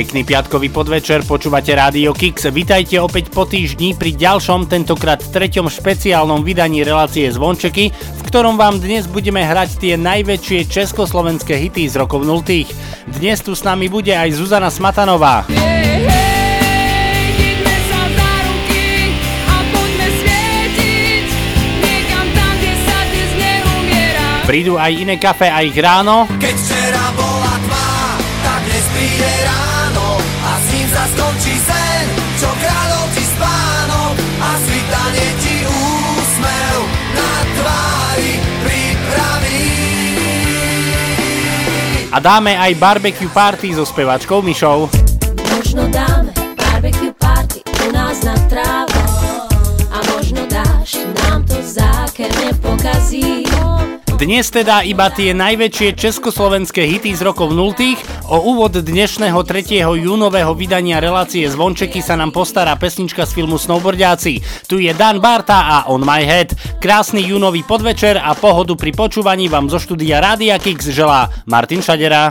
Pekný piatkový podvečer, počúvate Rádio Kix. Vitajte opäť po týždni pri ďalšom, tentokrát treťom špeciálnom vydaní relácie Zvončeky, v ktorom vám dnes budeme hrať tie najväčšie československé hity z rokov 0. Dnes tu s nami bude aj Zuzana Smatanová. Prídu aj iné kafe a ich ráno. Keď včera bola Dáme aj barbecue party so spevačkou Mišou. Možno dáme Dnes teda iba tie najväčšie československé hity z rokov 0. O úvod dnešného 3. júnového vydania relácie Zvončeky sa nám postará pesnička z filmu Snowboardiaci. Tu je Dan Barta a On My Head. Krásny júnový podvečer a pohodu pri počúvaní vám zo štúdia Rádia Kix želá Martin Šadera.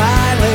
Smiling.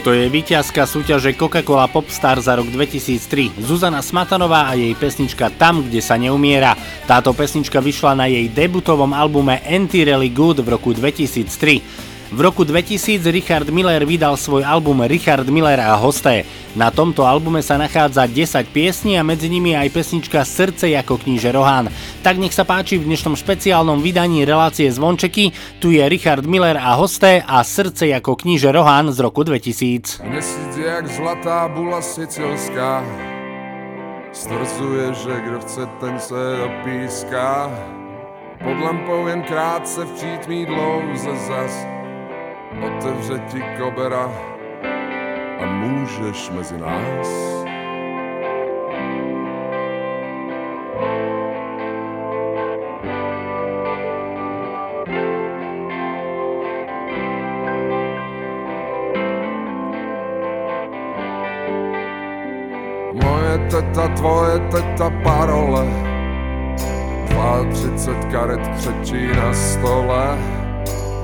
Toto je víťazka súťaže Coca-Cola Popstar za rok 2003. Zuzana Smatanová a jej pesnička Tam, kde sa neumiera. Táto pesnička vyšla na jej debutovom albume Anti Really Good v roku 2003. V roku 2000 Richard Miller vydal svoj album Richard Miller a hosté. Na tomto albume sa nachádza 10 piesní a medzi nimi aj pesnička Srdce ako kníže Rohán. Tak nech sa páči v dnešnom špeciálnom vydaní relácie Zvončeky. Tu je Richard Miller a hosté a Srdce ako kníže Rohán z roku 2000. Měsíc jak zlatá bula sicilská Stvrzuje, že kdo chce, ten se opíská Pod lampou jen krátce v přítmí dlouze zas Otevře ti kobera a můžeš mezi nás. Moje teta, tvoje teta, parole. 32 karet křečí na stole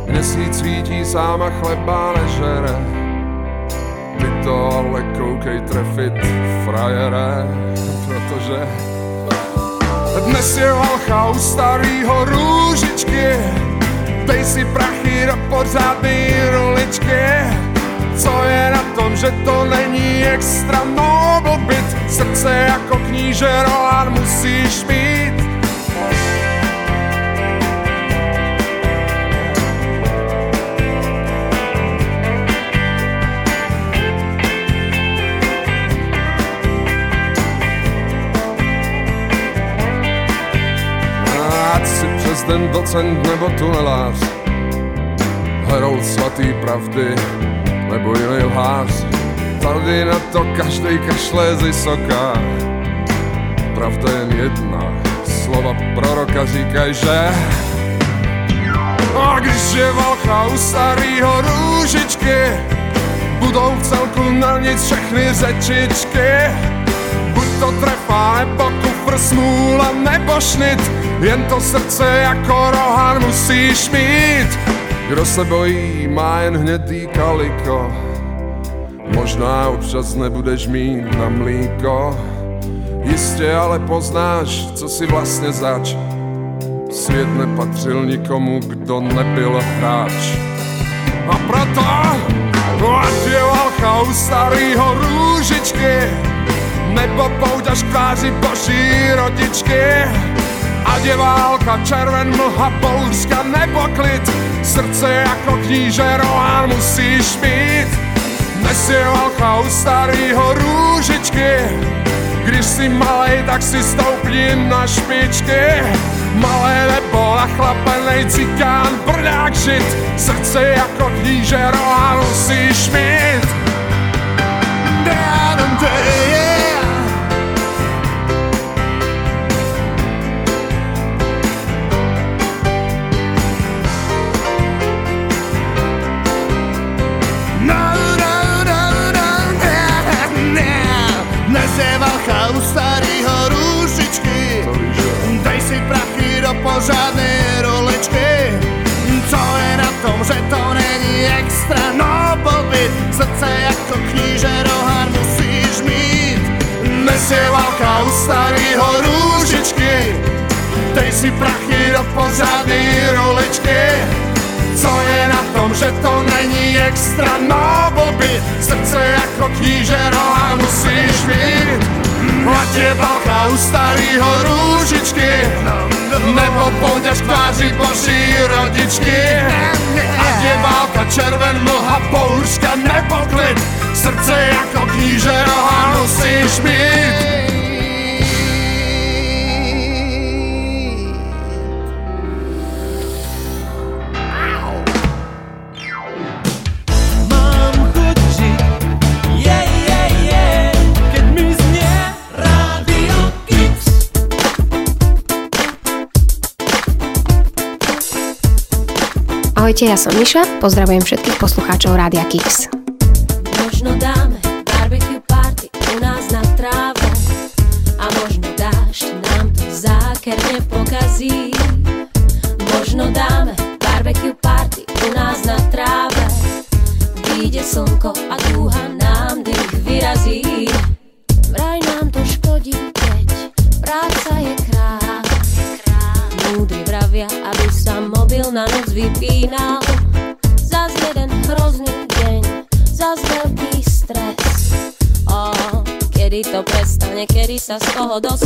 Měsíc svítí sám a chleba nežere. Ty to ale koukej trefit, frajere Protože dnes je valcha u starýho růžičky. Dej si prachy do pořádný ruličky. Co je na tom, že to není extra noble byt Srdce jako kníže Roland musíš mít den docent nebo tunelář Herou svatý pravdy nebo jiný lhář Tady na to každej kašle z vysoká pravda jen jedna. Slova proroka říkají, že a když je válka u starýho růžičky, budou v celku na nic všechny řečičky. Buď to trefa, nebo kufr smůla, nebo šnit, jen to srdce jako rohan musíš mít. Kdo se bojí, má jen hnědý kaliko, možná občas nebudeš mít na mlíko. Jistě ale poznáš, co si vlastně zač, Svět nepatřil nikomu, kdo nebyl hráč. A proto, ať je válka u starýho růžičky, nebo pouťaž k tváři boží rodičky, ať je válka, červen mlha, bouřka nebo klid, srdce jako kníže rohán musíš mít. Dnes je válka u starýho růžičky, když si malej, tak si stoupni na špičky. Malé nebo nachlapenej cikán, brdák žit, srdce jako kníže roha u starýho rúšičky Dej si prachy do pořádnej rolečky co je na tom, že to není extra? No blbý Srdce jako kníže roha musíš Ať je balka u starýho rúžičky. Nebo pôjdeš k tváři boží rodičky. Ať je válka červen mlha bouřka nebo klid. Srdce jako kníže roha musíš mít Ahojte, ja som Miša, pozdravujem všetkých poslucháčov Rádia Kix. Sa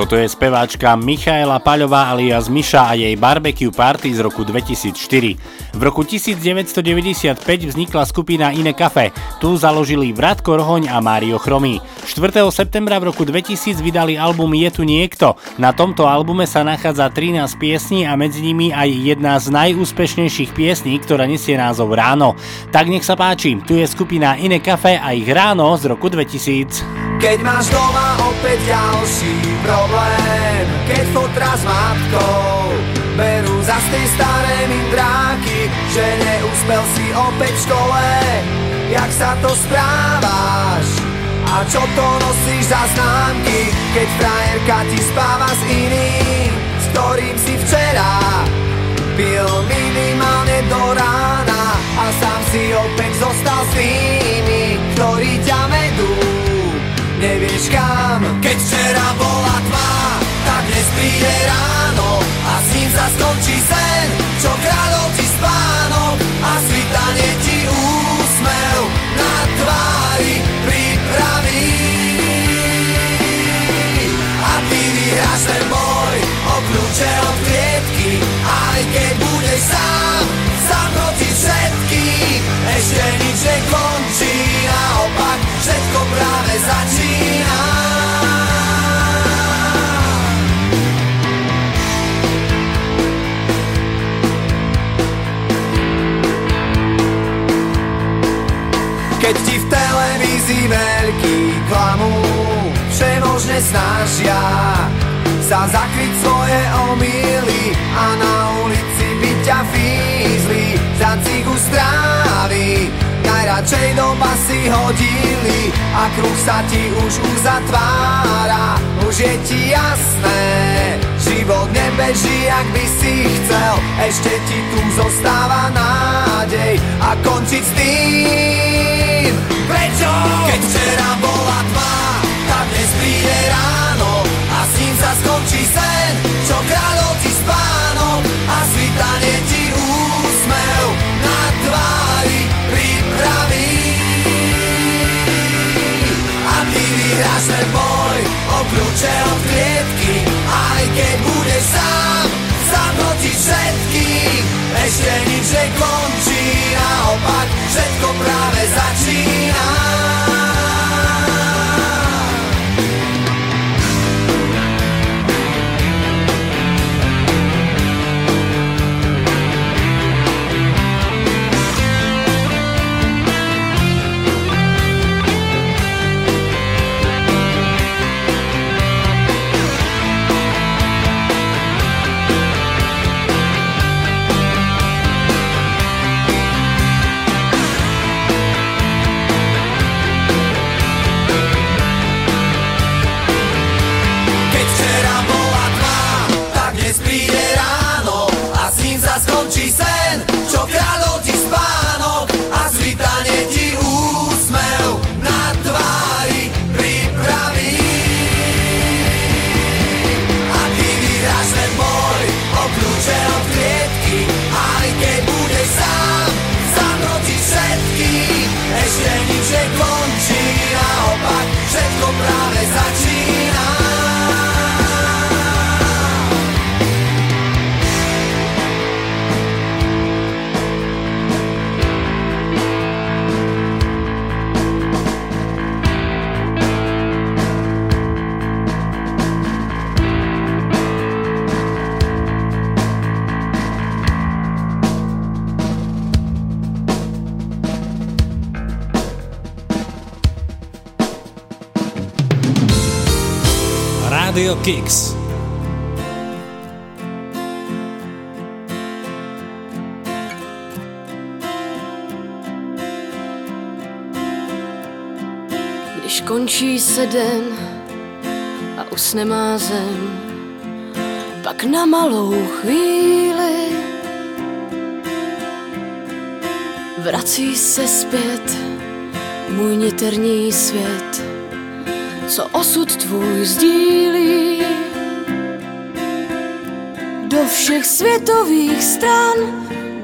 Toto je speváčka Michaela Paľová alias Miša a jej Barbecue Party z roku 2004. V roku 1995 vznikla skupina Iné Cafe. Tu založili Vratko Rohoň a Mário Chromý. 4. septembra v roku 2000 vydali album Je tu niekto. Na tomto albume sa nachádza 13 piesní a medzi nimi aj jedna z najúspešnejších piesní, ktorá nesie názov Ráno. Tak nech sa páči, tu je skupina Iné Cafe a ich Ráno z roku 2000. Keď máš doma opäť ďalší problém Keď fotra s matkou Berú za tej staré mindráky Že neúspel si opäť v škole Jak sa to správaš? A čo to nosíš za známky? Keď frajerka ti spáva s iným S ktorým si včera Pil minimálne do rána A sám si opäť zostal s tými Ktorí ťa vedú nevieš kam Keď včera bola príde ráno A s ním sa sen, čo kradol ti spánok A svitanie ti úsmev na tvári pripraví. A ty vyhráš ten boj o kľúče od klietky Aj keď budeš sám, sám proti všetkým. Ešte nič nekončí, naopak všetko práve Keď ti v televízii veľký klamú Všemožne snažia sa zakryť svoje omily A na ulici by ťa fízli Za cigu strávi Najradšej do basy hodili A kruh sa ti už uzatvára. Už je ti jasné Život nebeží, jak by si chcel. Ešte ti tu zostáva nádej. A končiť s tým. Prečo? Keď včera bola tma Tak dnes príde ráno. A s ním sa skončí sen Čo kradol ti spánok A svitanie ti úsmev Na tvári pripraví. A ty vyhráš ten boj O od klietky Aj keď budeš sám proti všetkým Ešte nič nekončí Naopak všetko práve začína Kicks. Když končí se den a usne má zem, pak na malou chvíli vrací se zpět můj niterní svět, co osud tvůj sdílí do všech světových stran,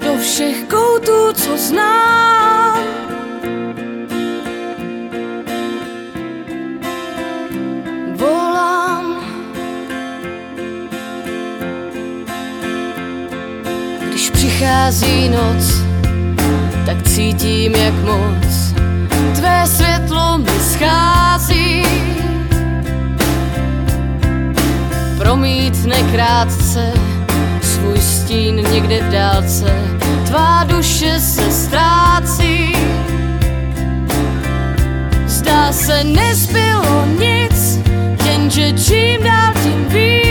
do všech koutů, co znám. Volám, když přichází noc, tak cítím, jak moc tvé světlo mi schází. Promítne krátce svůj stín někde v dálce, tvá duše se ztrácí. Zdá se, nezbylo nic, jenže čím dál tím víc.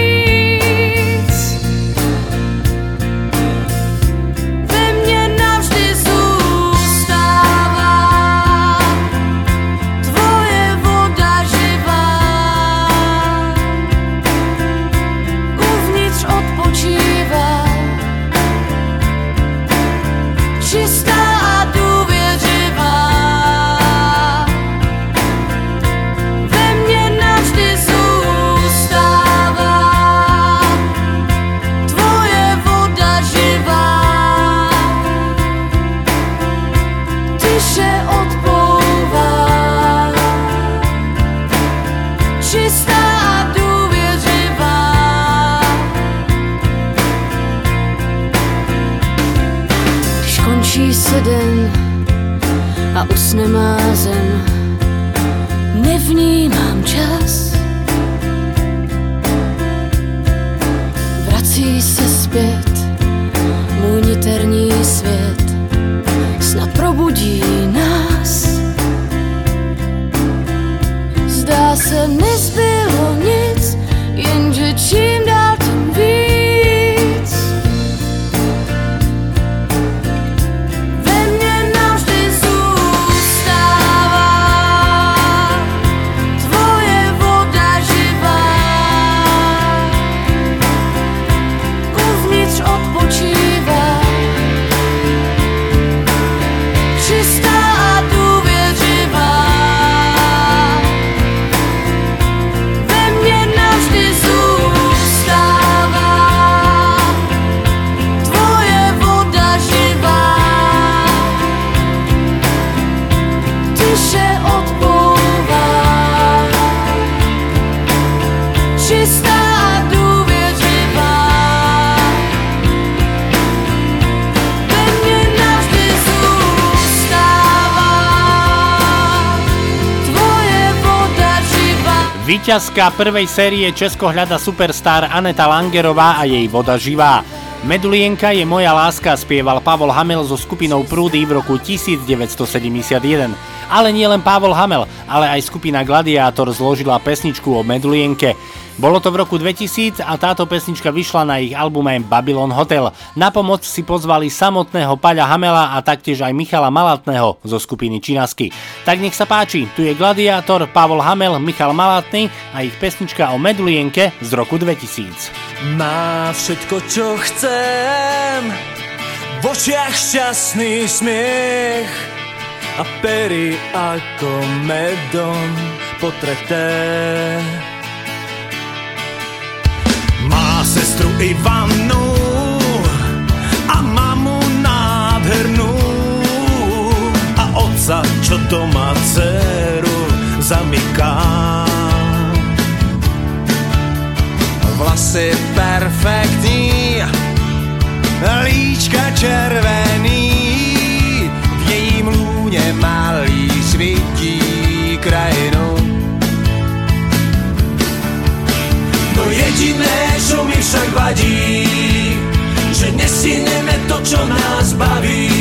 Výťazka prvej série Česko hľada superstar Aneta Langerová a jej voda živá. Medulienka je moja láska, spieval Pavol Hamel so skupinou Prúdy v roku 1971. Ale nie len Pavol Hamel, ale aj skupina Gladiátor zložila pesničku o Medulienke. Bolo to v roku 2000 a táto pesnička vyšla na ich albume Babylon Hotel. Na pomoc si pozvali samotného Paľa Hamela a taktiež aj Michala Malatného zo skupiny Činasky. Tak nech sa páči, tu je Gladiátor, Pavol Hamel, Michal Malatný a ich pesnička o Medulienke z roku 2000. Má všetko, čo chcem V očiach šťastný smiech A pery ako medom potreté Má sestru Ivanu A mamu nádhernú A otca, čo doma dceru zamyká Vlasy perfektní, líčka červený, v jejím lůně malý svítí krajinu. Jediné, čo mi však vadí, že nesíneme to, čo nás baví,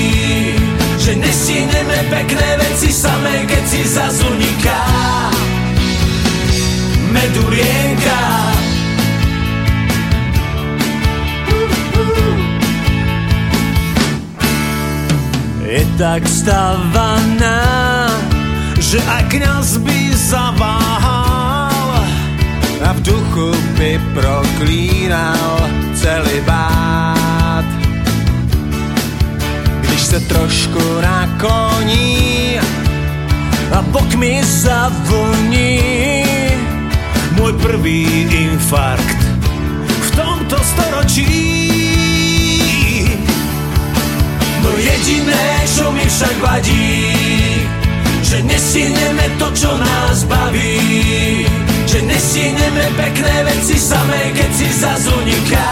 že nesíneme pekné veci samé, keď si zazuniká medulienka. Je tak stavaná, že aj kňaz by zaváhal a v duchu by proklínal celý bát. Když se trošku nakloní a bok mi zavoní môj prvý infarkt v tomto storočí. To jediné, čo mi však vadí, že nesíneme to, čo nás baví, že nesíneme pekné veci samé, keď si zazuniká.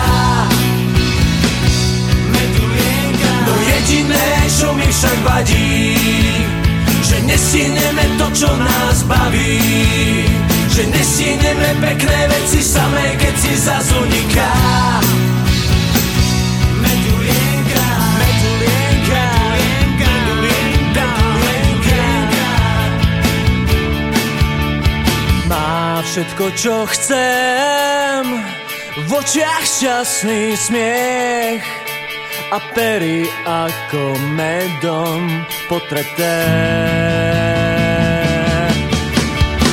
Medulienka. Jediné, čo mi však vadí Že nestihneme to, čo nás baví. Že nestihneme pekné veci samé, keď si zas uniká všetko, čo chcem. V očiach šťastný smiech A pery ako medom potreté.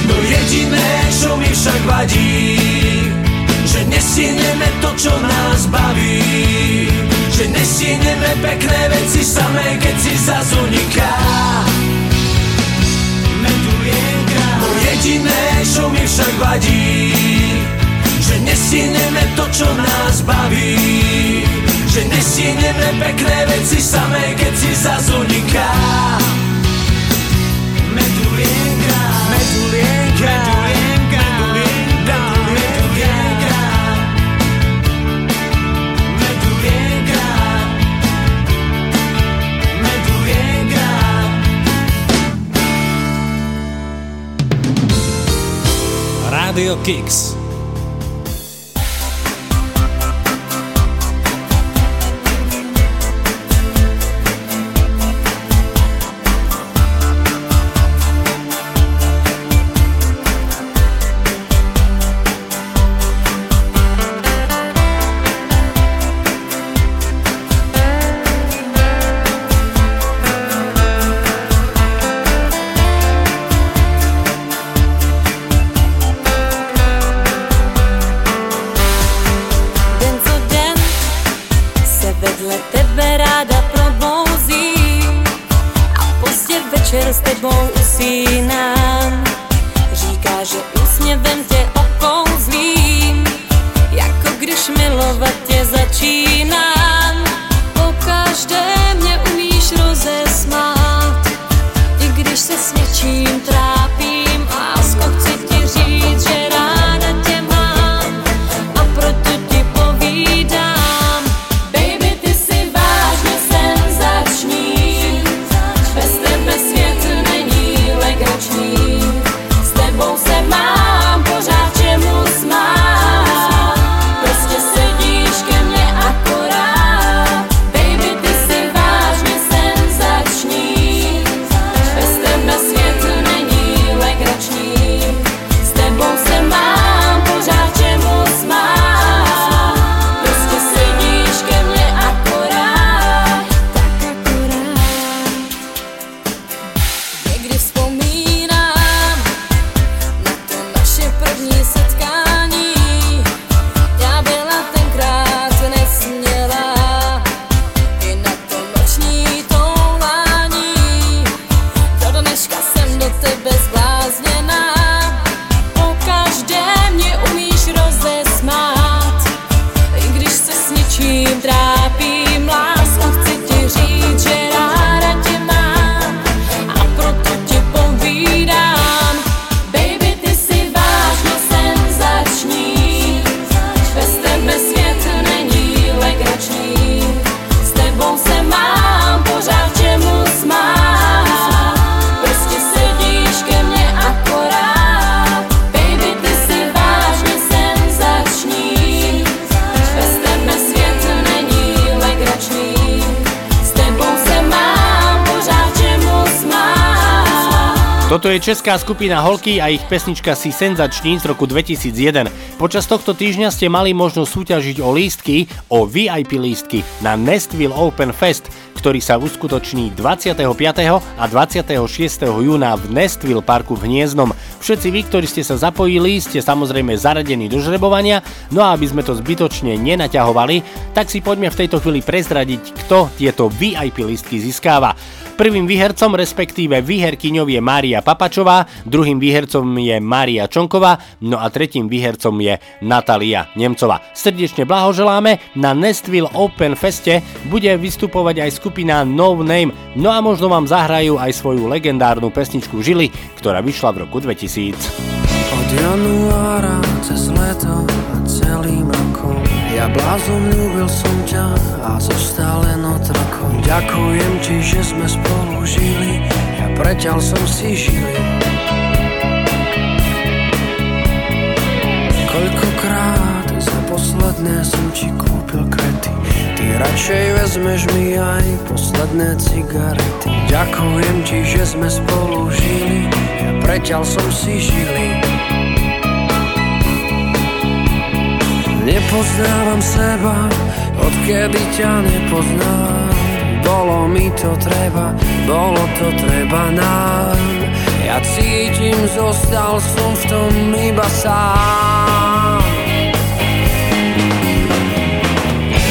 No jediné, čo mi však vadí Že nestihneme to, čo nás baví. Že nestihneme pekné veci samé, keď si zas jediné, čo mi však vadí Že nestihneme to, čo nás baví. Že nestihneme pekné veci samé, keď si zas uniká Rádio Kix. Česká skupina Holky a ich pesnička Si senzační z roku 2001. Počas tohto týždňa ste mali možnosť súťažiť o lístky, o VIP lístky na Nestville Open Fest, ktorý sa uskutoční 25. a 26. júna v Nestville parku v Hniezdnom. Všetci vy, ktorí ste sa zapojili, ste samozrejme zaradení do žrebovania, no a aby sme to zbytočne nenaťahovali, tak si poďme v tejto chvíli prezradiť, kto tieto VIP lístky získava. Prvým výhercom, respektíve výherkyňou je Mária Papačová, druhým výhercom je Mária Čonková, no a tretím výhercom je Natalia Nemcová. Srdečne blahoželáme, na Nestville Open Feste bude vystupovať aj skupina No Name, no a možno vám zahrajú aj svoju legendárnu pesničku Žily, ktorá vyšla v roku 2000. Od januára blázom ľúbil som ťa a zostal len otrokom Ďakujem ti, že sme spolu žili. Ja preťal som si žili Koľkokrát za posledné som ti kúpil krety. Ty radšej vezmeš mi aj posledné cigarety. Ďakujem ti, že sme spolu žili. Ja preťal som si žili Nepoznávam seba, odkedy ťa nepoznám. Bolo mi to treba, bolo to treba nám. Ja cítim, zostal som v tom iba sám.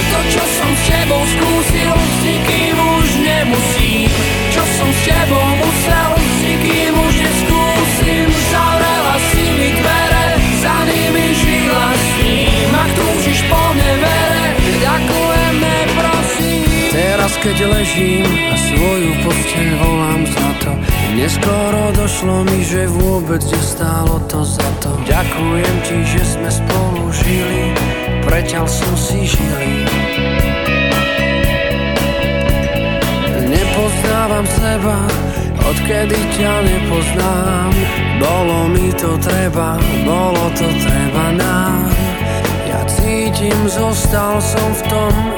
To, čo som s tebou skúsil, s nikým už nemusím. Čo som s tebou musel, s nikým už neskúsim Teraz keď ležím a svoju posteľ volám za to. Neskoro došlo mi, že vôbec nestálo to za to. Ďakujem ti, že sme spolu žili Preťal som si žili Nepoznávam seba, odkedy ťa nepoznám. Bolo mi to treba, bolo to treba nám. Ja cítim, zostal som v tom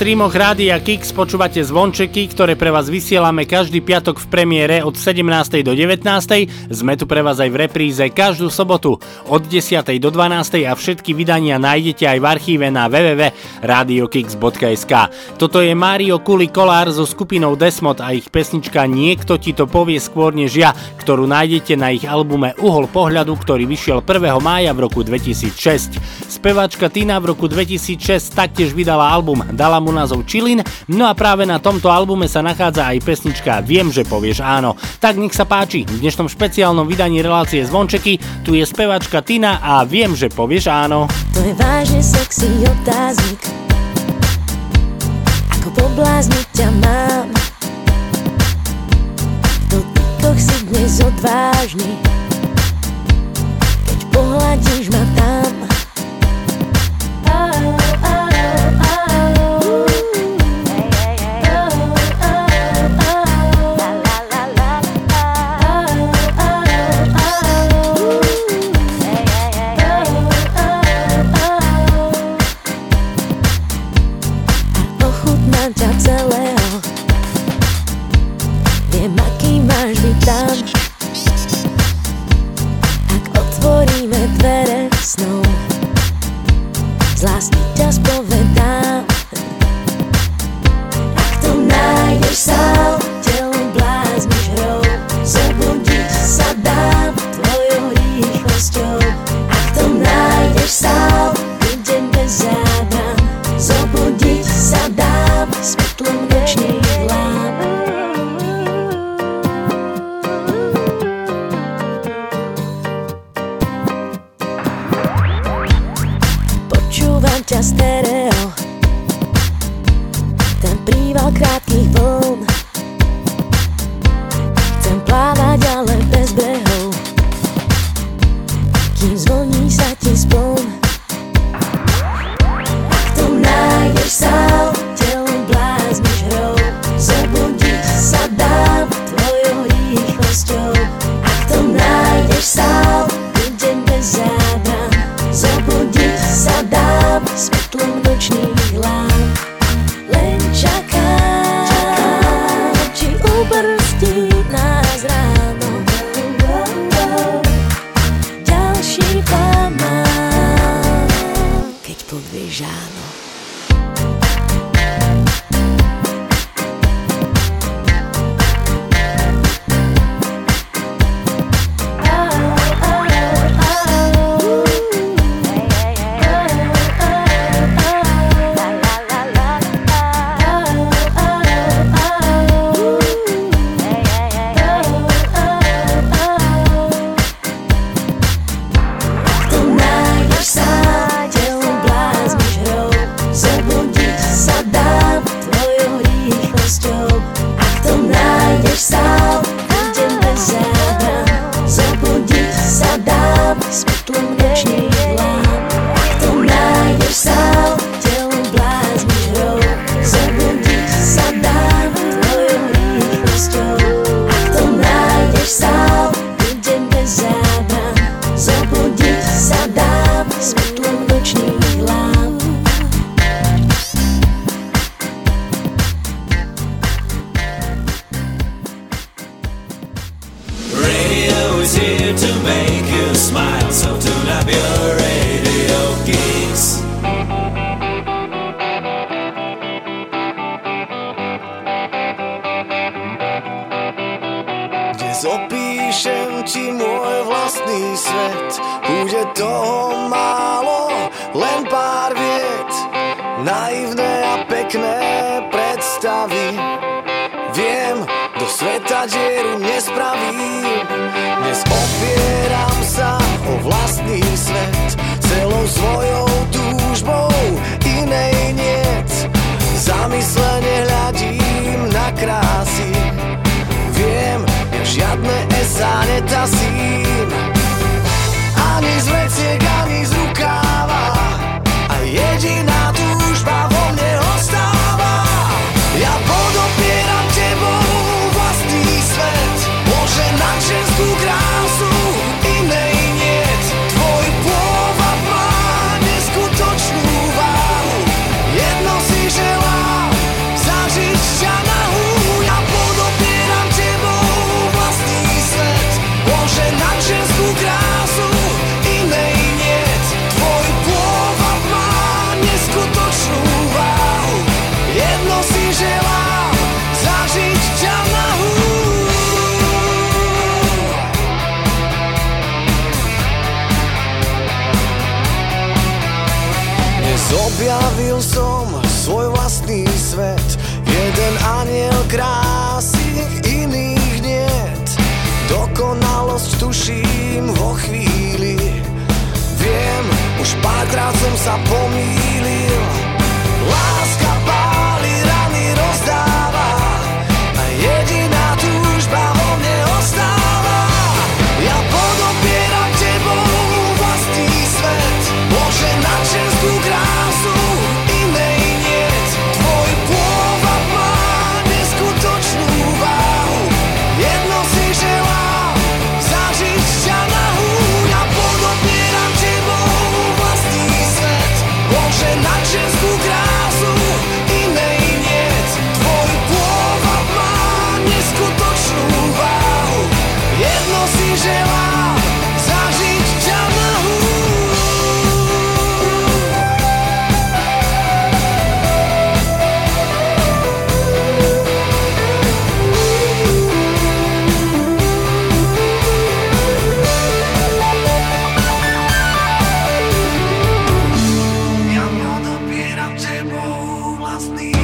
streamoch Rádia Kix počúvate zvončeky, ktoré pre vás vysielame každý piatok v premiére od 17. do 19. Sme tu pre vás aj v repríze každú sobotu od 10. do 12. a všetky vydania nájdete aj v archíve na www.radiokix.sk. Toto je Mario Kuli Kolár so skupinou Desmod a ich pesnička Niekto ti to povie skôr než ja, ktorú nájdete na ich albume Uhol pohľadu, ktorý vyšiel 1. mája v roku 2006. Spevačka Tina v roku 2006 taktiež vydala album dala mu názov Chilin, no a práve na tomto albume sa nachádza aj pesnička Viem, že povieš áno. Tak nech sa páči, v dnešnom špeciálnom vydaní relácie Zvončeky tu je spevačka Tina a Viem, že povieš áno. To je vážne sexy otáznik. Ako poblázniť ťa mám. V dotykoch si dnes odvážny. Keď pohľadíš ma tam Z lásky ťa spovedám Ak to nájdeš sám Telom blázniš hrou Zobudiť sa dám Tvojou rýchlosťou. Ak to nájdeš sám Idem bez zábran plávať, ale bez brehov. Kým zvoní sa ti spln Ak to nájdeš sám Telom blázniš hrou Zobudiť sa dám Tvojou rýchlosťou. Ak to nájdeš sám Idem bez zábran Zobudiť sa dám Svetlom nočných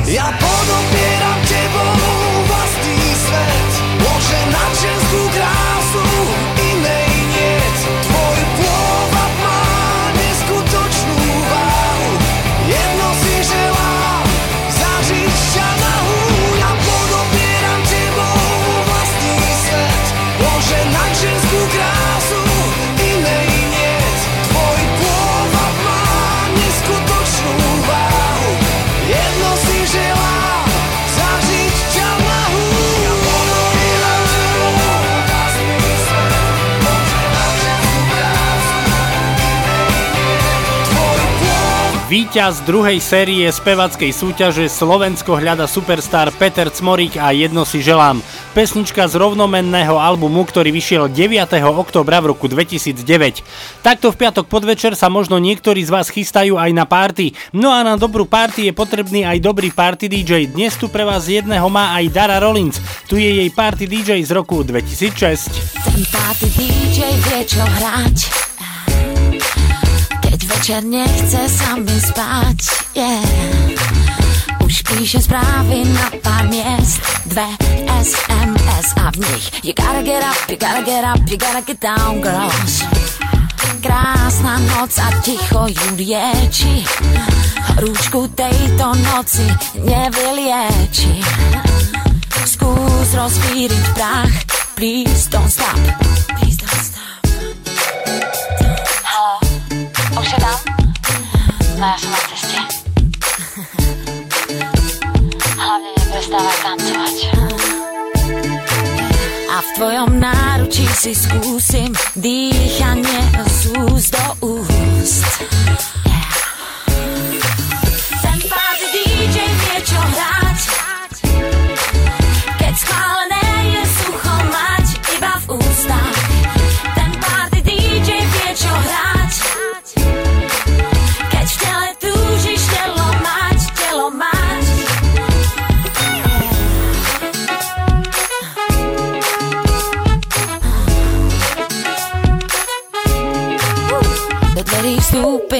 Ja podopieram tebou vlastný svet. Môže na Výťaz druhej série spevackej súťaže Slovensko hľada superstar Peter Cmorík a jedno si želám. Pesnička z rovnomenného albumu, ktorý vyšiel 9. oktobra v roku 2009. Takto v piatok podvečer sa možno niektorí z vás chystajú aj na party. No a na dobrú party je potrebný aj dobrý party DJ. Dnes tu pre vás jedného má aj Dara Rollins. Tu je jej party DJ z roku 2006. Ten party DJ vie čo hrať večer nechce sa mi spať yeah. Už píše správy na pár miest Dve SMS a v nich You gotta get up, you gotta get up, you gotta get down girls. Krásna noc a ticho ju lieči Rúčku tejto noci nevylieči Skús rozvíriť prach Please don't stop Som na ceste. Hlavne neprestávaj tancovať. A v tvojom náručí si skúsim dýchanie z úst do úst.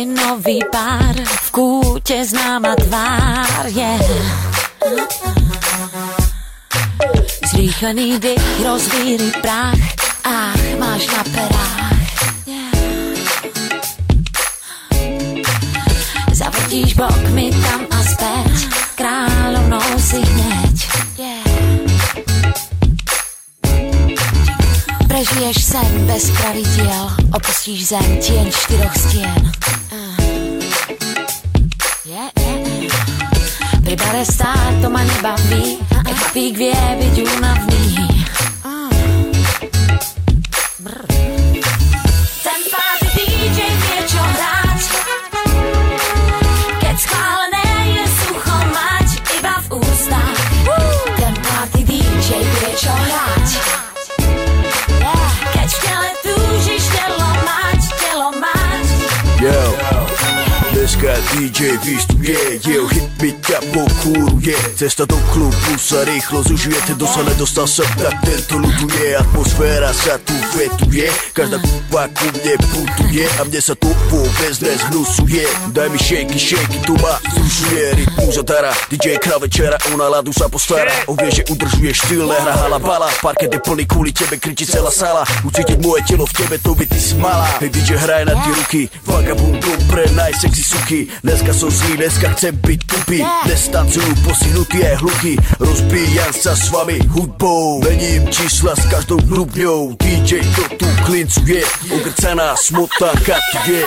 Nový pár, v kúte známa tvár, yeah. Zrýchlený dých, rozvíry prach, ach, máš na perách. Zavrtíš bokmi tam a späť, kráľovnou si hneď. Prežiješ sen bez pravidiel, opustíš zem tieň štyroch stien. To ma nebaví, chlapík vie byť únavný. Dneska DJ vystuje, jeho hit mi ťa pokúruje Cesta do klubu sa rýchlo zužuje, ten kto sa nedostal sem, tak tento vetuje, každá kupa ku mne putuje A mne sa tu vôbec nezhnusuje. Daj mi shaky, shaky, tu ma vzrušuje Rytmu zadara, DJ král večera, o náladu sa postará. On vie, že udržuje štýl, nehra halabala Parket je plný kvôli tebe, kričí celá sala. Ucítiť moje telo v tebe, to by ty si mala. Hej DJ, hraj na tie ruky, vagabundom pre najsexy suky. Dneska som zlý, dneska chcem byť tupý. Dnes tancujú postihnutí aj hluky. Rozbíjam sa s vami hudbou. Mením čísla s každou hrubňou. DJ Като клинцове, огрецена смута, както е.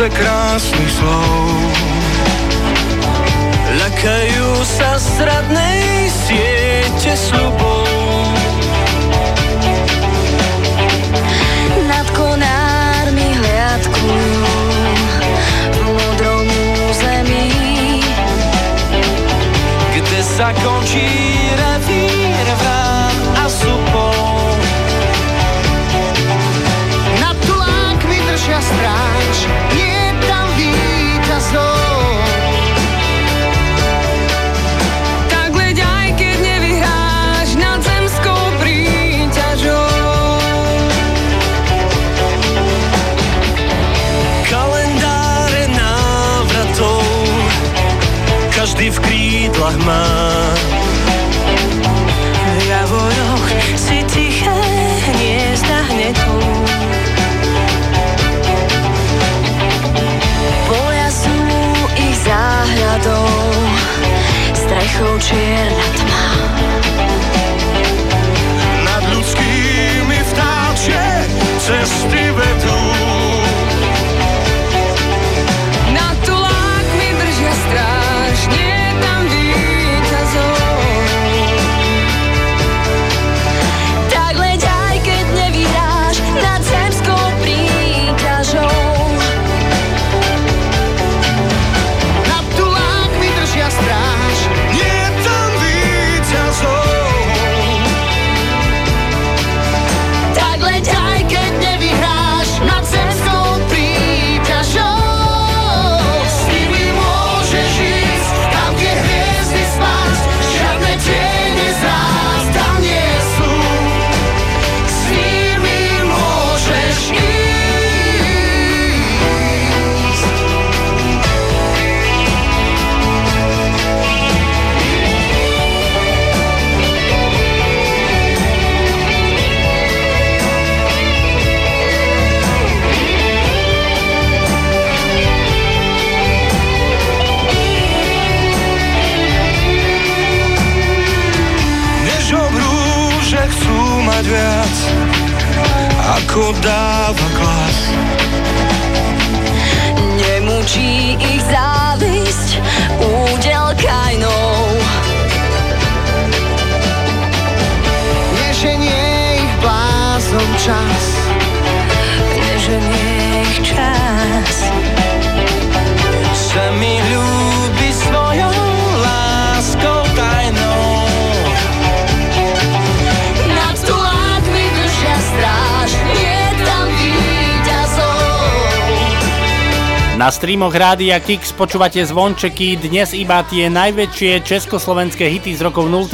Pasce krásnych slov. Ľakajú sa stradnej siete slubov. Nad konármi hliadkujú v modrom území. Kde sa končí revír vrát a supov Nad tulákmi držia stráž krídlach má. V javoroch si tiché hniezda hnetú. Polia sú ich záhradou, strechou čierna tma. Nad ľudskými vtáčie cesty vedú streamoch Rádia Kix počúvate zvončeky, dnes iba tie najväčšie československé hity z rokov 0.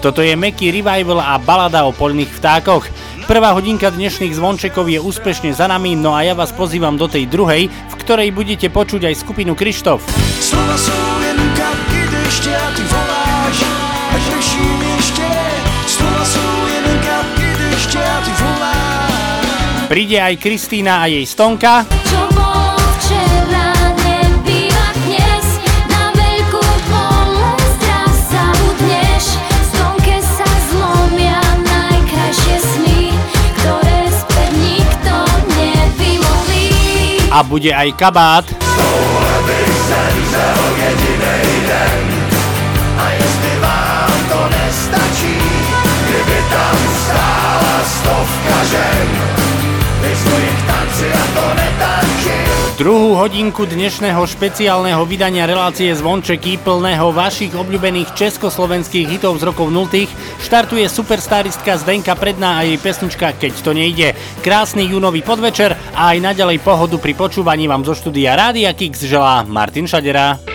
Toto je Meky Revival a balada o poľných vtákoch. Prvá hodinka dnešných zvončekov je úspešne za nami, no a ja vás pozývam do tej druhej, v ktorej budete počuť aj skupinu Krištof. Slova sú jen kapky deště a ty voláš, ať prší ještě. Slova sú jen kapky deště a ty voláš. Príde aj Kristýna a jej Stonka. Čo A bude aj Kabát. A Druhú hodinku dnešného špeciálneho vydania relácie Zvončeky plného vašich obľúbených československých hitov z rokov 0 štartuje superstaristka Zdenka Predná a jej pesnička Keď to nejde. Krásny júnový podvečer a aj naďalej pohodu pri počúvaní vám zo štúdia Rádia Kix želá Martin Šadera.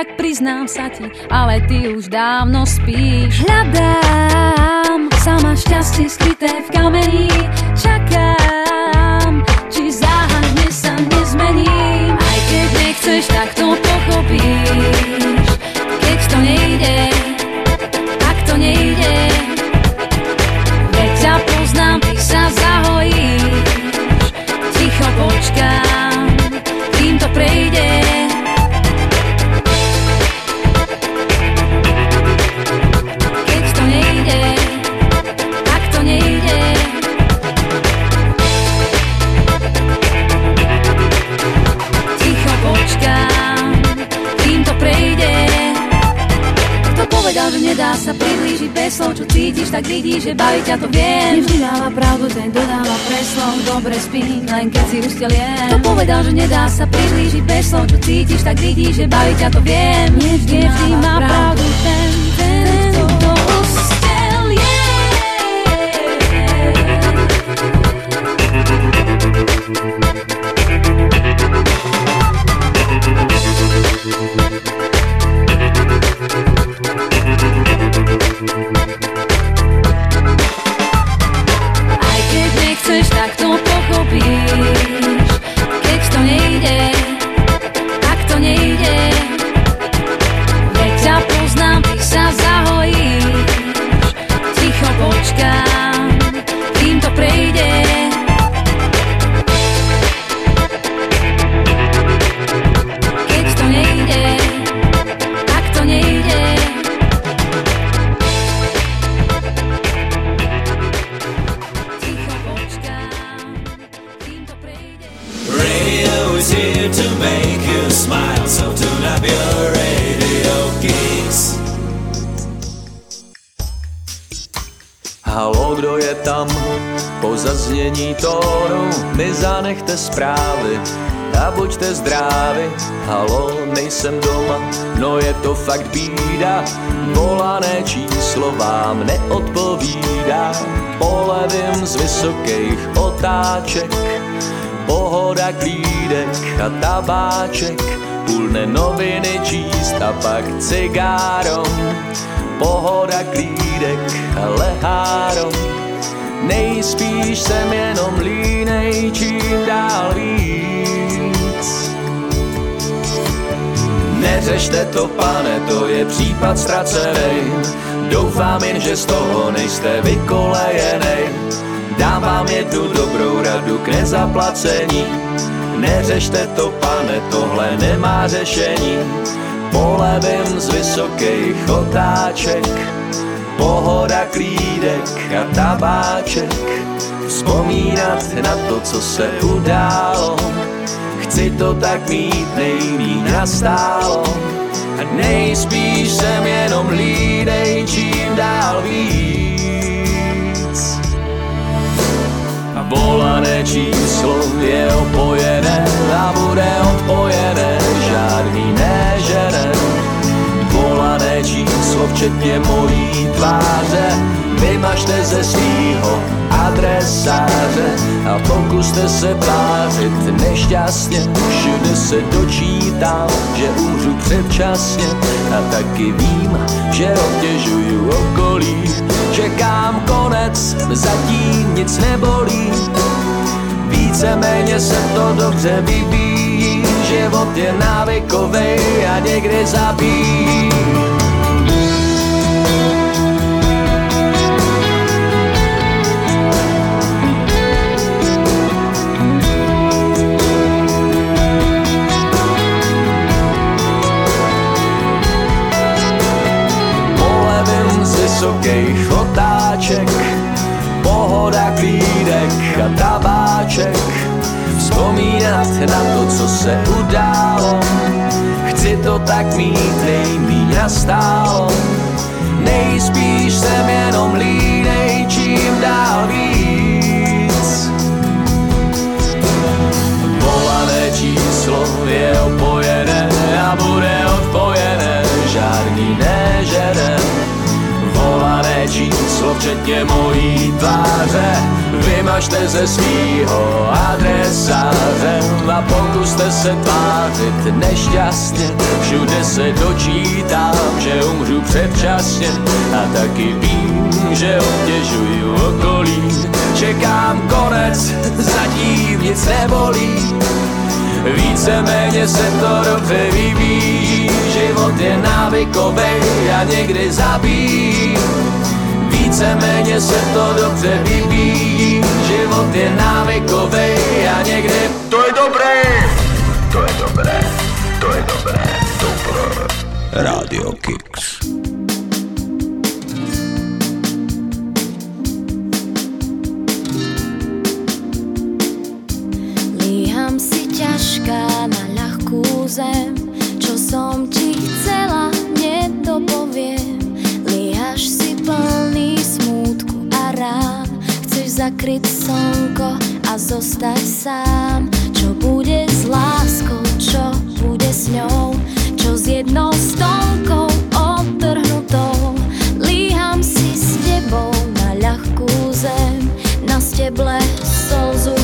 Tak priznám sa ti Ale ty už dávno spíš. Hľadám sama šťastie skryté v kameni Čakám, len keď si usteliem Kto povedal, že nedá sa priblížiť bez slov Čo cítiš, tak vidíš, že baví ťa to viem. Nevždy, má pravdu ten, ten, kto pohoda, klídek a tabáček. Půlne noviny číst a pak cigárom. Pohoda, klídek a lehárom. Nejspíš jsem jenom línej, čím dál víc. Neřešte to, pane, to je případ ztracený. Doufám jen, že z toho nejste vykolejenej. Dám vám jednu dobrou radu k nezaplacení. Neřešte to, pane, tohle nemá řešení. Polevím z vysokých otáček, pohoda, klídek a tabáček. Vzpomínat na to, co se událo, chci to tak mít nejmíň nastálo. A nejspíš jsem jenom lídej, čím dál víc. Volané číslo je opojené a bude odpojené, žádný nežene. Volané číslo včetně mojí tváře, vymažte ze svýho adresáře a pokuste se tvářit nešťastně. Všude se dočítám, že umřu předčasně a taky vím, že obtěžuju okolí. Čekám konec, zatím nic nebolí. Víceméně se to dobře vyvíjí, život je návykovej a někdy zabíjí. Otáček, pohoda, klídek a tabáček. Vzpomínat na to, co se událo, chci to tak mít nejmíň nastálo. Nejspíš jsem jenom línej, čím dál víc. Volané číslo je opojené a bude odpojené, žádný nežere. Volané číslo včetně mojí tváře, vymažte ze svýho adresáře a pokuste se tvářit nešťastně. Všude se dočítám, že umřu předčasně a taky vím, že obtěžuju okolí. Čekám konec, zatím nic nebolí. Víceméně se to dobře vyvíjí, život je návykovej a někdy zabíjí. Víceméně se to dobře vyvíjí, život je návykovej a někdy... To je dobré! To je dobré, to je dobré, dobré. Radio Kicks. Zakryť slnko a zostať sám. Čo bude s láskou, čo bude s ňou? Čo s jednou stonkou odtrhnutou? Líham si s tebou na ľahkú zem Na steble slzu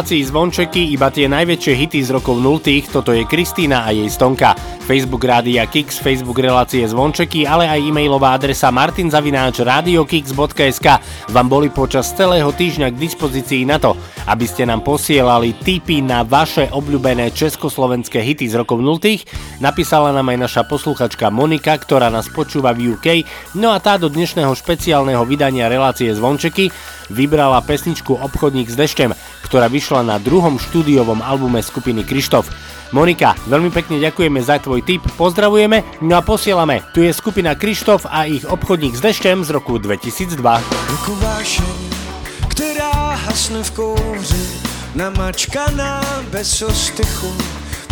relácii Zvončeky iba tie najväčšie hity z rokov 0. Toto je Kristýna a jej stonka. Facebook Rádia Kix, Facebook relácie Zvončeky, ale aj e-mailová adresa martinzavináč.radiokix.sk vám boli počas celého týždňa k dispozícii na to, aby ste nám posielali tipy na vaše obľúbené československé hity z rokov 0. Napísala nám aj naša posluchačka Monika, ktorá nás počúva v UK, no a tá do dnešného špeciálneho vydania relácie Zvončeky vybrala pesničku Obchodník s dešťem, ktorá vyšla na druhom štúdiovom albume skupiny Krištof. Monika, veľmi pekne ďakujeme za tvoj tip, pozdravujeme, no a posielame. Tu je skupina Krištof a ich obchodník s dešťem z roku 2002. Jako vášeň, která hasne v kouři, namačkaná bez ostychu,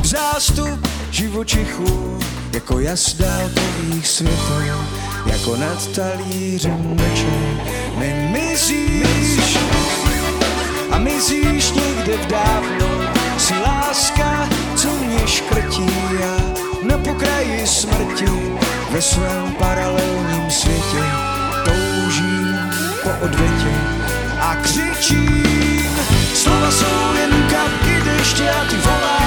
zástup živočichů, jako jas dálkových světel, jako nad talířem večer, nemizíš a mizíš někde v dávno, si láska, co mě škrtí a na pokraji smrti ve svém paralelním světě toužím po odvětě a křičím. Slova jsou jen kapky deště a ty voláš,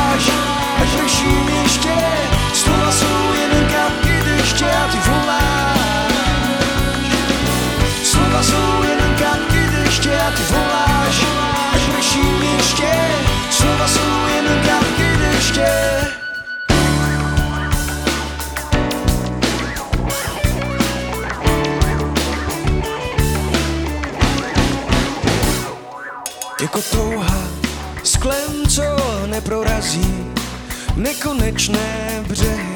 Slova jsou jen kapky deště a ty voláš, ať prším ještě. Slova jsou jen kapky deště. Jako touha sklem, co neprorazí nekonečné břehy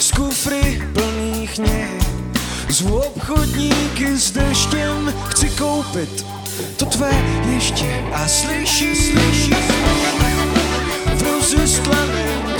z kufry plných něhy. Zvu obchodníky s deštěm, chci koupit. To tvé ještě a slyší, slyší v rozestlaném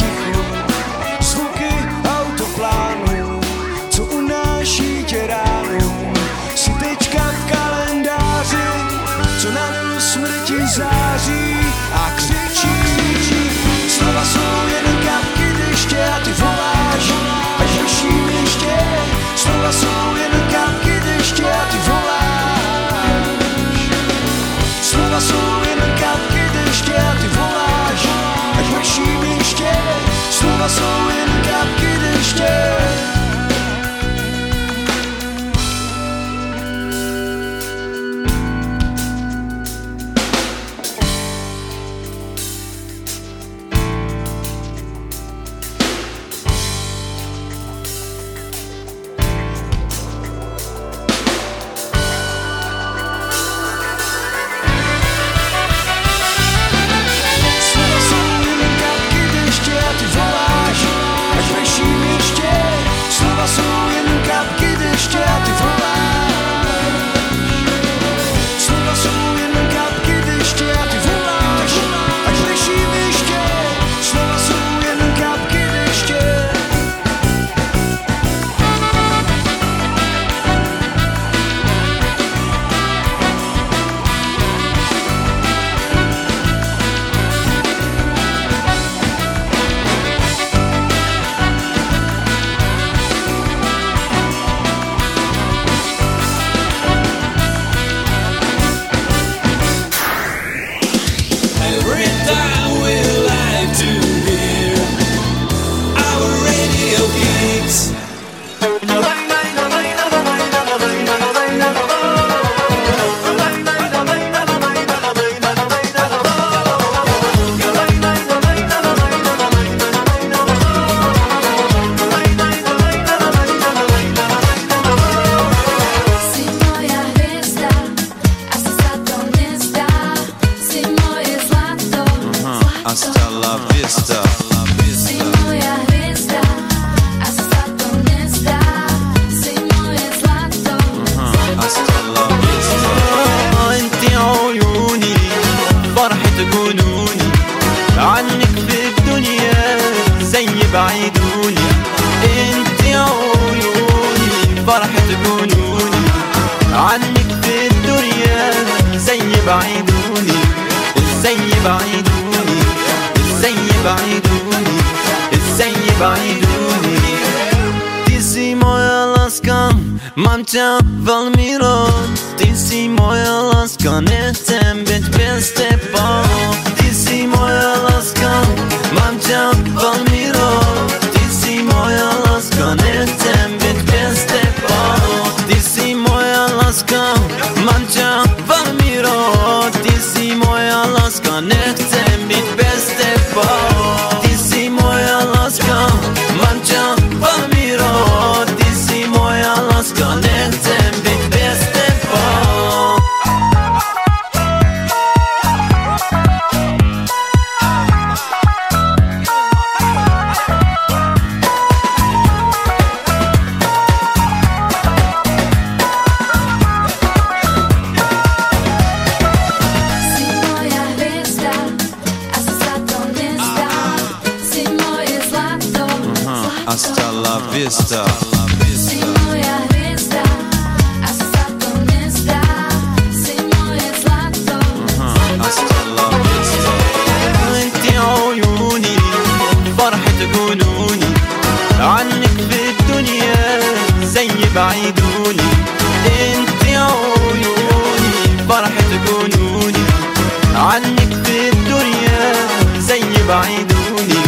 عنك في الدنيا زي بعيدوني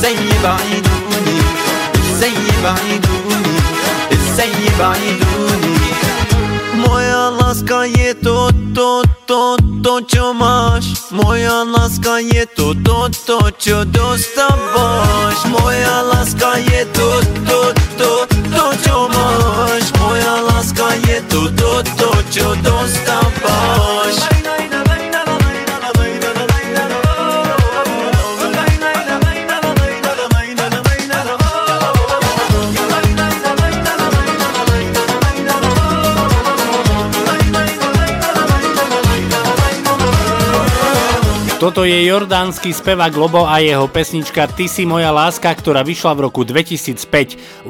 زي بعيدوني زي بعيدوني زي بعيدوني Moja láska je to, to, to, to, čo máš Moja láska je to, to, to, čo dostávaš Moja láska je to, to, to, to, čo máš Moja láska je to, to, to, čo dostávaš Toto je jordánsky spevák Lobo a jeho pesnička Ty si moja láska, ktorá vyšla v roku 2005. 8.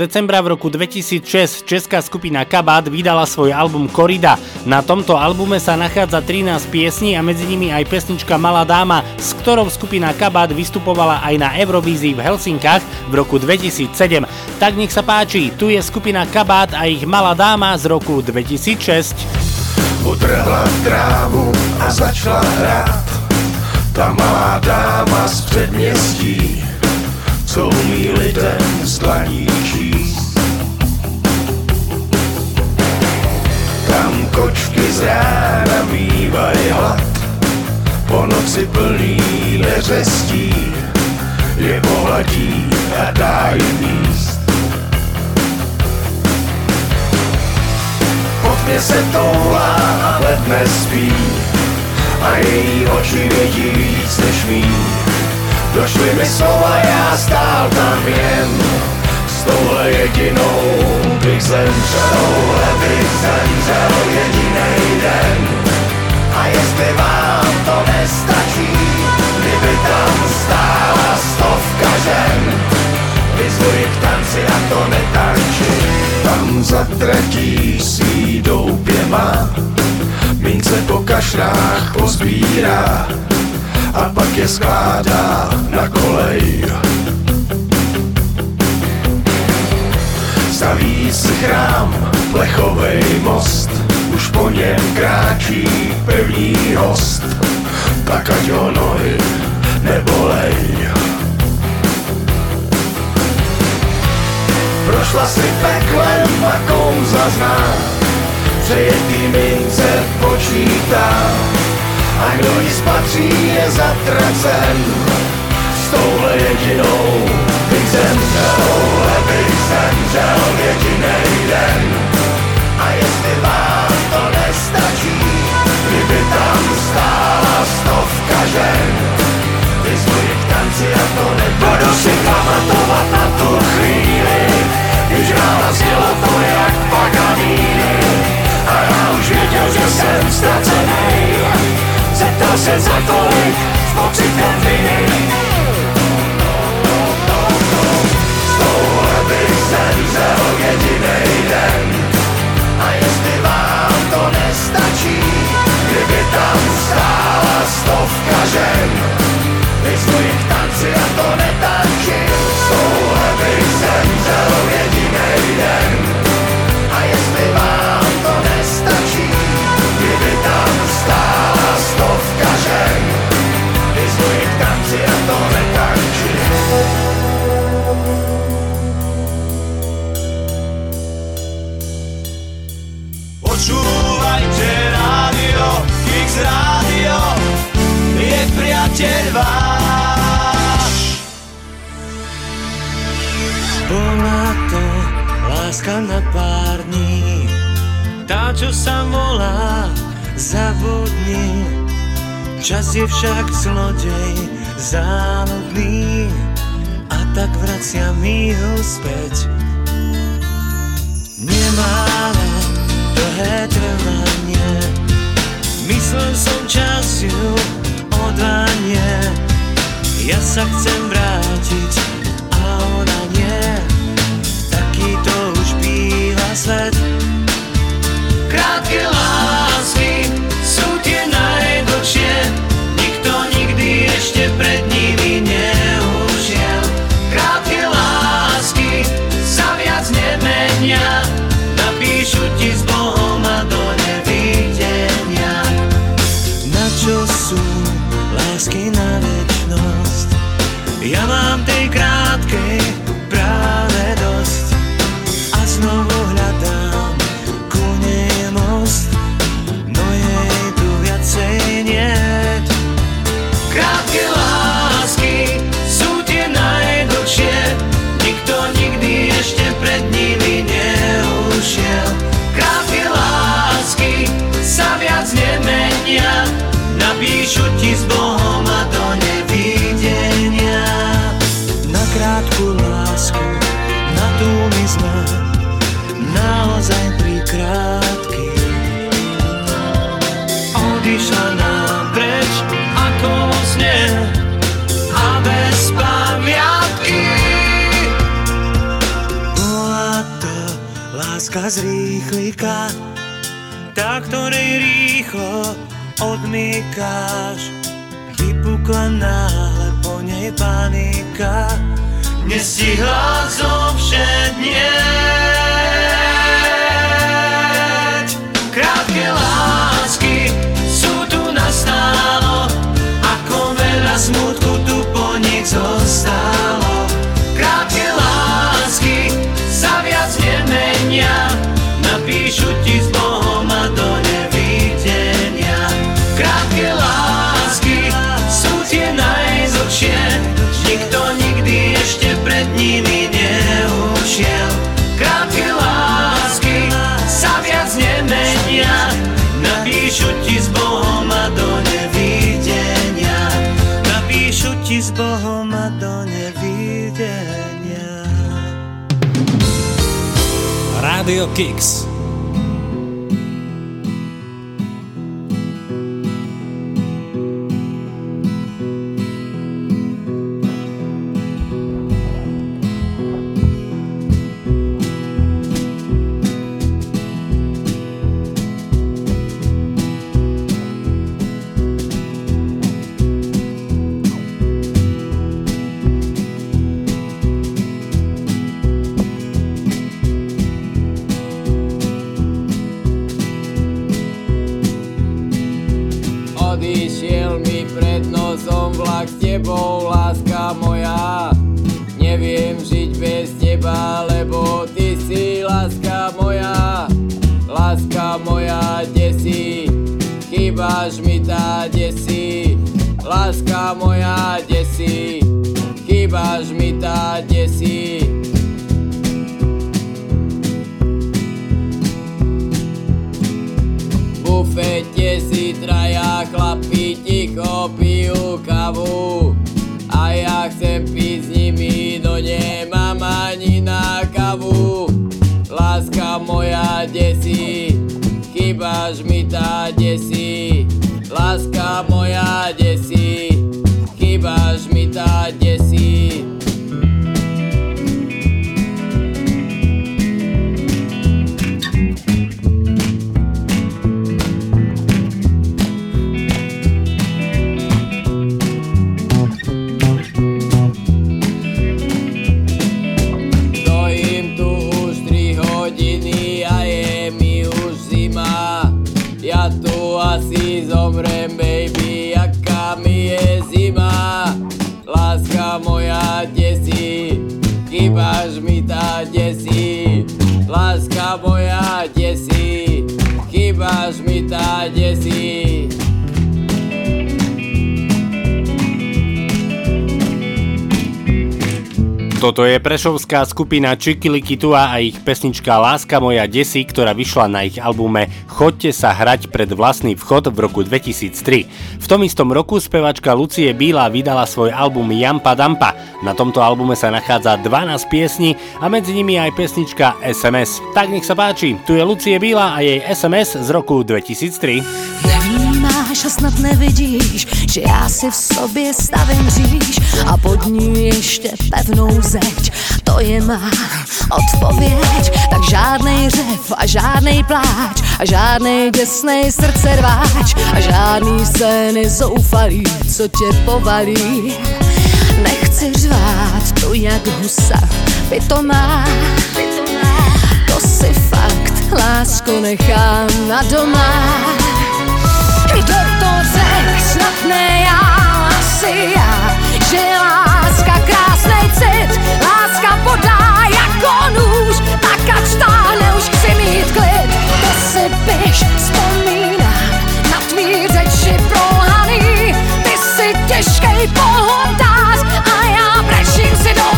decembra v roku 2006 česká skupina Kabát vydala svoj album Korida. Na tomto albume sa nachádza 13 piesní a medzi nimi aj pesnička Malá dáma, s ktorou skupina Kabát vystupovala aj na Eurovízii v Helsinkách v roku 2007. Tak nech sa páči, tu je skupina Kabát a ich Malá dáma z roku 2006. Utrhla trávu a začala hrát Ta malá dáma z předměstí Co umí lidem z dlaní číst. Tam kočky z rána bývají hlad Po noci plný neřestí Je pohladí a dá jim jíst. Pod mě se toulá a hled nespí A její oči vidí víc než mý Došly mi slova, já stál tam jen S touhle jedinou bych zemřel Touhle bych zemřel jedinej den. A jestli vám to nestačí Kdyby tam stála stovka žen. Vyzvuji k tanci a to netančí Tam zatratí svý doupě má Mince po kašrách pozbírá A pak je skládá na kolej. Staví si chrám, plechovej most Už po něm kráčí pevný host. Tak ať ho nohy nebolej Prošla si peklem a kouza zná Přejetý mince počítá A kdo ji spatří je zatracen. S touhle jedinou bych zemřel bych zemřel jedinej den. A jestli vám to nestačí Kdyby tam stála stovka žen Vyzvuji k tanci a to nebudu si pamatovat na tu chvíli. Když rána zněla to jak Paganini A já už věděl, že jsem ztracený. Zeptal se za kolik s pocitem viny. Z touhle bych zemřel jedinej den. A jestli vám to nestačí Kdyby tam stála stovka žen Jsou levy zemřel jedinej den A jestli vás je však zlodej záludný a tak vracia mi ho späť. tebou, láska moja. Neviem žiť bez teba, lebo ty si láska moja. Láska moja, kde si? Chýbaš mi tá, kde si? Láska moja, kde si? Chýbaš mi tá, kde si? bufete si traja chlapi ticho pijú kávu a ja chcem piť s nimi, no nemám ani na kavu, Láska moja desí, chýbaš mi tá desí, láska moja desí. Láska moja, kde si? Chýbaš mi tá, kde si? Toto je prešovská skupina Čikiliki Tua a ich pesnička Láska moja desí, ktorá vyšla na ich albume Chodte sa hrať pred vlastný vchod v roku 2003. V tom istom roku spevačka Lucie Bíla vydala svoj album Jampa Dampa. Na tomto albume sa nachádza 12 piesní a medzi nimi aj pesnička SMS. Tak nech sa páči, tu je Lucie Bíla a jej SMS z roku 2003. Nevnímáš a snad nevidíš, že já si v sobě stavím říš a pod ní ještě pevnou zeď. To je má odpověď, tak žádnej řev a žádnej pláč a žádnej děsnej srdce rváč a žádný scény zoufalý, co tě povalí. Nechci řvát to jak husa, by to má, to si fakt, lásko nechám na doma. Kdo to řek, snad ne já, já, že láska krásnej cit, láska podá jako nůž, tak ať táhne, už chci mít klid, to si běž, vzpomínám na tvý řeči prolhaný, ty si těžkej pohodář a já brečím si do.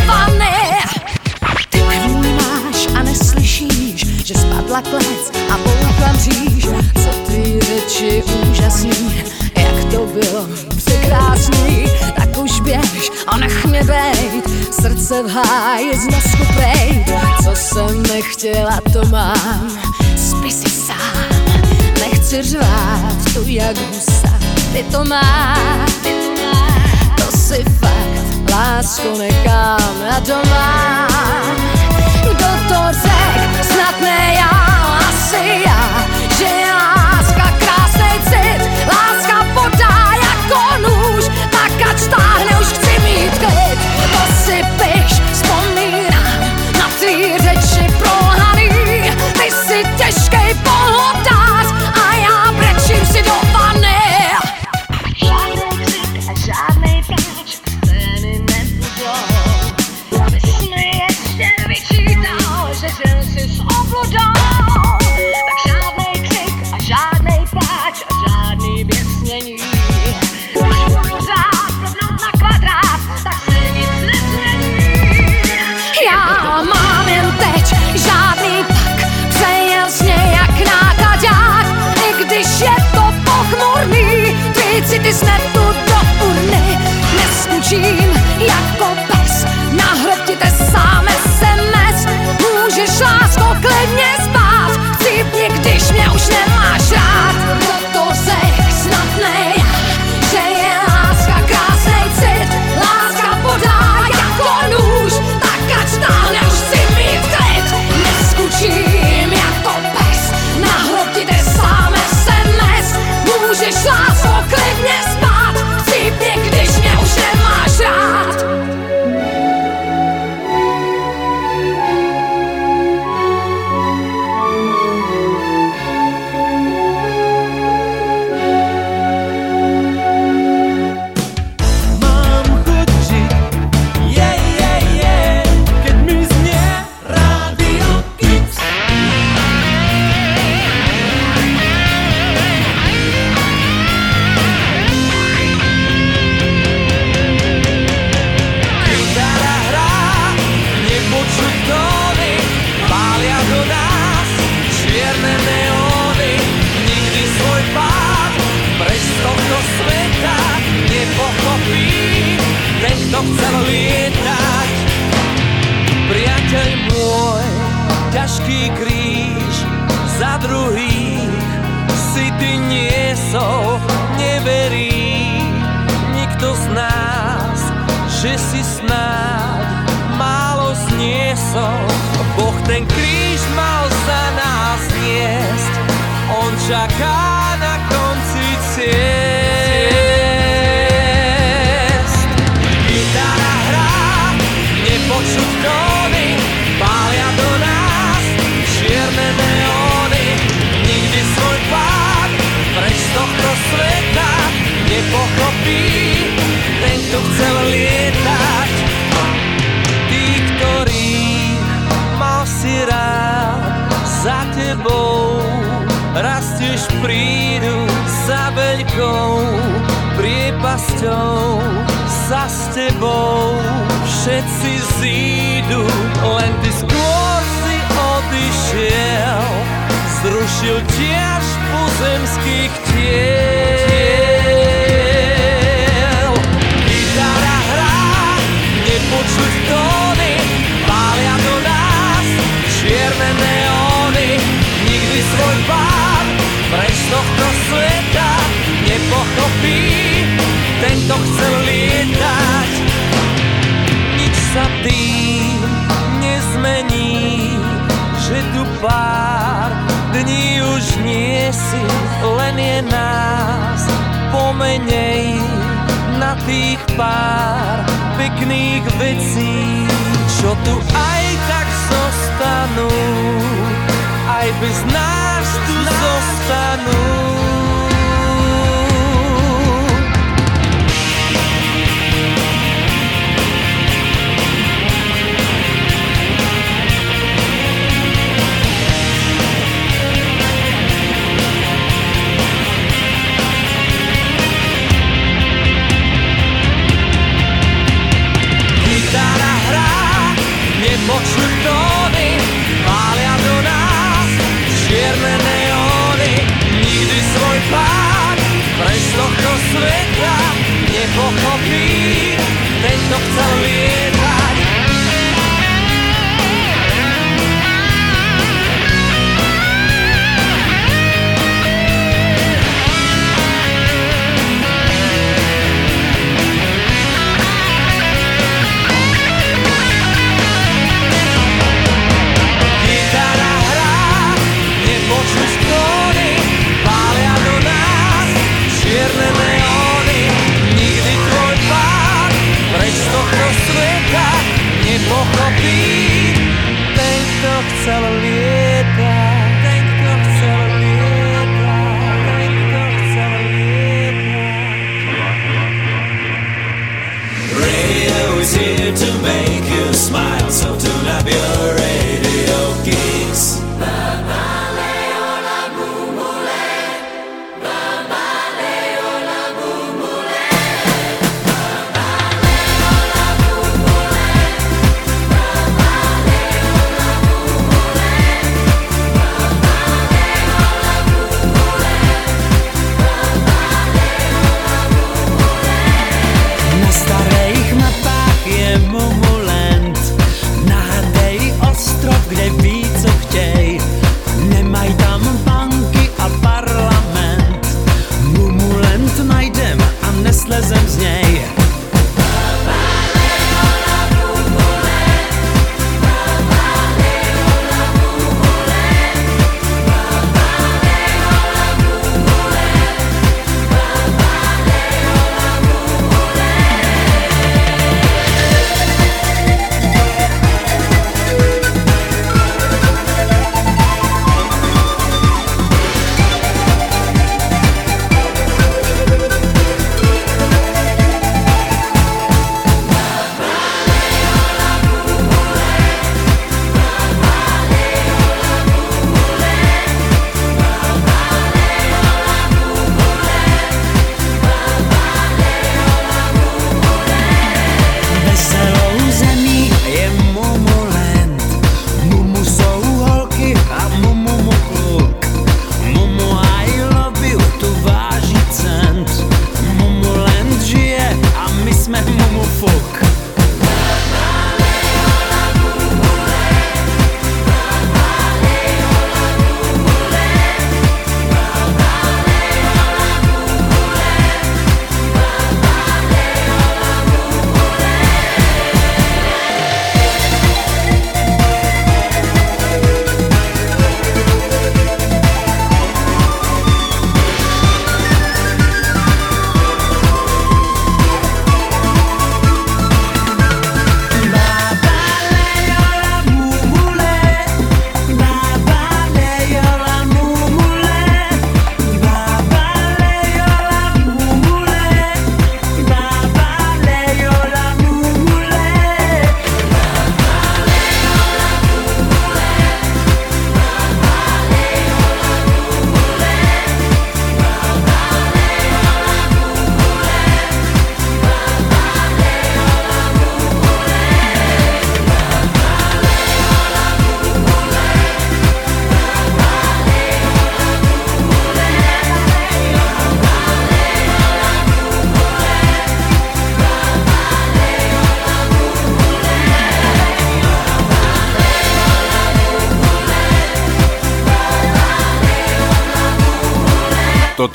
Ty nevnímáš a neslyšíš, že spadla klec a bouchla mříž, řeči úžasný, jak to bylo překrásný, tak už běž a nech mě bejt, srdce v háji z nosku prejt, co jsem nechtěla, to mám, spí si sám, nechci řvát tu jak husa, ty to máš, to si fakt, lásko nechám na doma. Kdo to řek, snad ne já, asi já,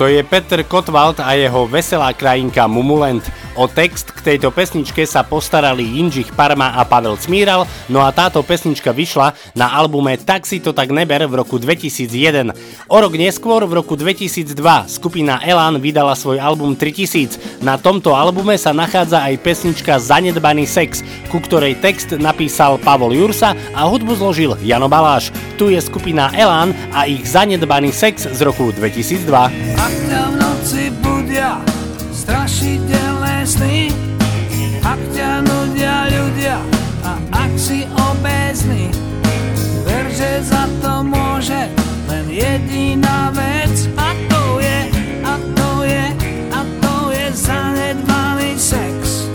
Toto je Peter Kotwald a jeho veselá krajinka Mumulent. O text k tejto pesničke sa postarali Jindřich Parma a Pavel Cmíral, no a táto pesnička vyšla na albume Tak si to tak neber v roku 2001. O rok neskôr v roku 2002 skupina Elan vydala svoj album 3000. Na tomto albume sa nachádza aj pesnička Zanedbaný sex, ku ktorej text napísal Pavol Jursa a hudbu zložil Jano Baláš. Tu je skupina Elan a ich Zanedbaný sex z roku 2002. Ak v noci budia strašidelné sny Ak ťa nudia ľudia a ak si obézny. Ver, že za to môže len jediná vec A to je, a to je, a to je zanedbaný sex.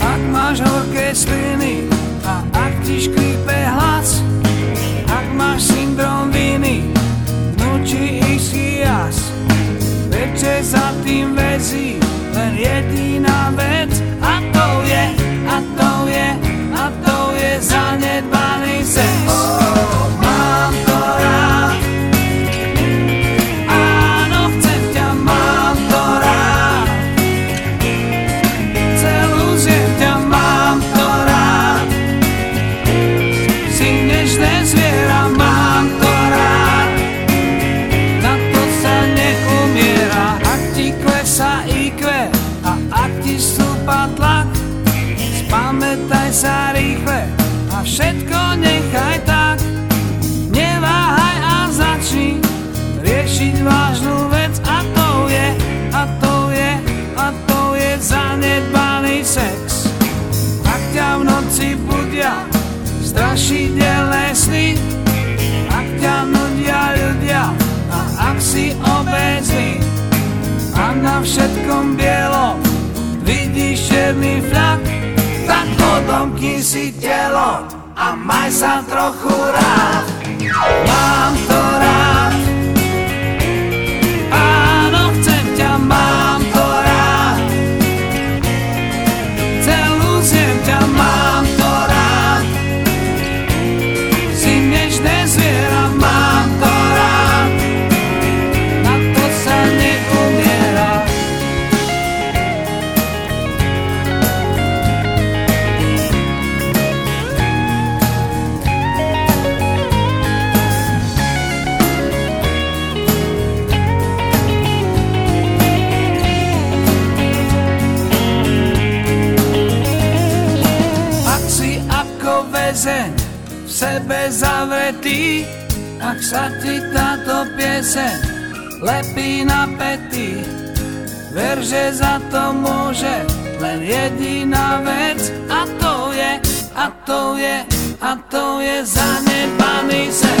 Ak máš horké sliny a ak ti škrípe hlas Ak máš syndrom viny, vnúči ich si jas. Veče za tým vezí zanedbaný sex strašidelné sny Ak ťa nudia ľudia a ak si obézny A na všetkom bielom vidíš černý flak Tak odomkni si telo a maj sa trochu rád. Mám to rád sebe zavretý, ak sa ti táto pieseň lepí na pety, ver, že za to môže len jediná vec a to je, a to je, a to je zanedbaný sex.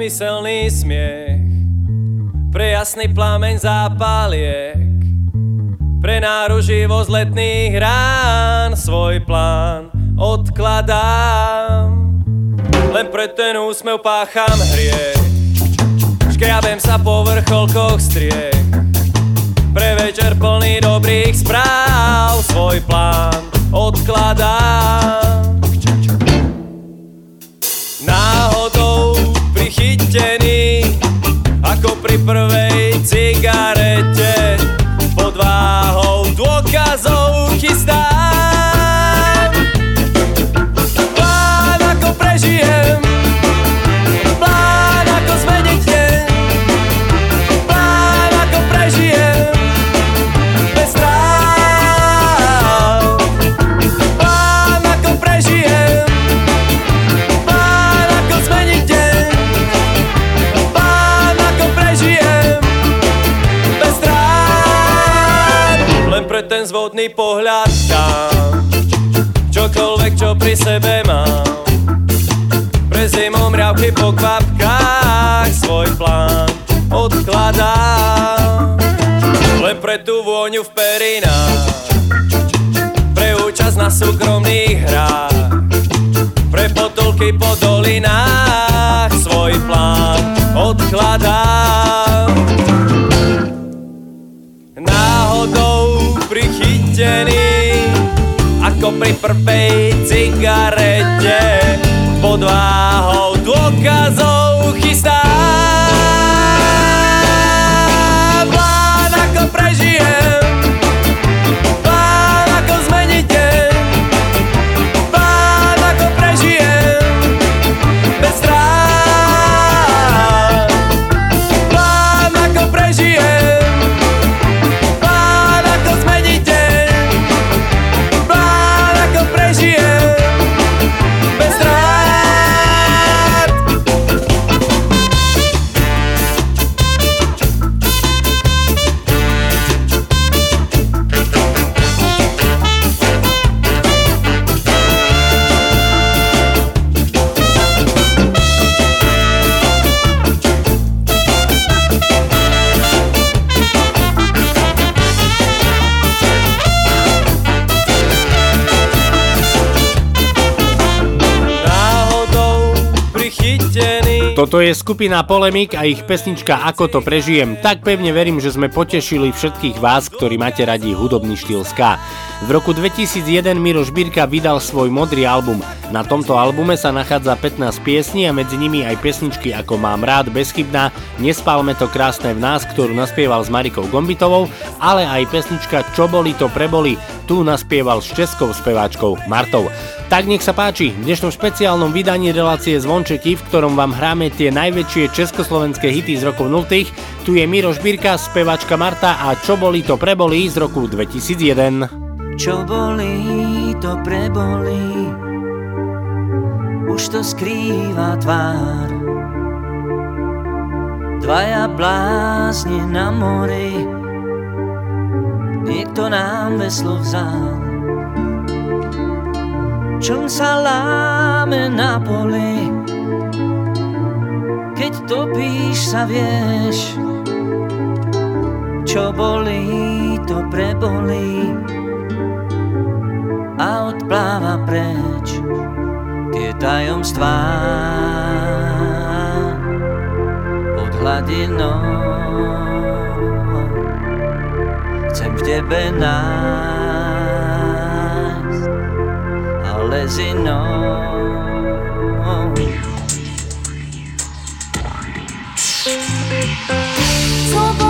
Ten dvojzmyselný smiech. Pre jasný plameň zápaliek. Pre náruživosť letných rán Svoj plán odkladám. Len pre ten úsmev pácham hriech. Škriabem sa po vrcholkoch striech Pre večer plný dobrých správ Svoj plán odkladám prvej cigarete. Pod váhou dôkazov chystám zvodný pohľad dám. Čokoľvek čo pri sebe mám. Pre zimom mriavky po kvapkách Svoj plán odkladám. Len pre tú vôňu v perinách. Pre účasť na súkromných hrách. Pre potulky po dolinách svoj plán odkladám. Pri prvej cigarete. Pod váhou dôkazov hidden Toto je skupina Polemik a ich pesnička Ako to prežijem. Tak pevne verím, že sme potešili všetkých vás, ktorí máte radi hudobný štýl ska. V roku 2001 Miroš Birka vydal svoj modrý album. Na tomto albume sa nachádza 15 piesní a medzi nimi aj pesničky ako Mám rád, Bezchybná, Nespálme to krásne v nás, ktorú naspieval s Marikou Gombitovou, ale aj pesnička Čo boli to preboli, tu naspieval s českou speváčkou Martou. Tak nech sa páči, v dnešnom špeciálnom vydaní relácie Zvončeky, v ktorom vám hráme tie najväčšie československé hity z rokov 0. Tu je Miroš Birka, speváčka Marta a Čo boli to preboli z roku 2001. Čo boli, to preboli. Už to skrýva tvár. Dvaja blázni na mori. Niekto nám veslo vzal. Čln sa láme na poli Keď topíš sa vieš Čo bolí, to prebolí A odpláva preč Tie tajomstvá Pod hladinou Chcem v tebe nájsť ale z inou. Co bolí,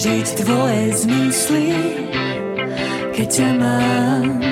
žiť tvoje zmysly, keď ťa mám.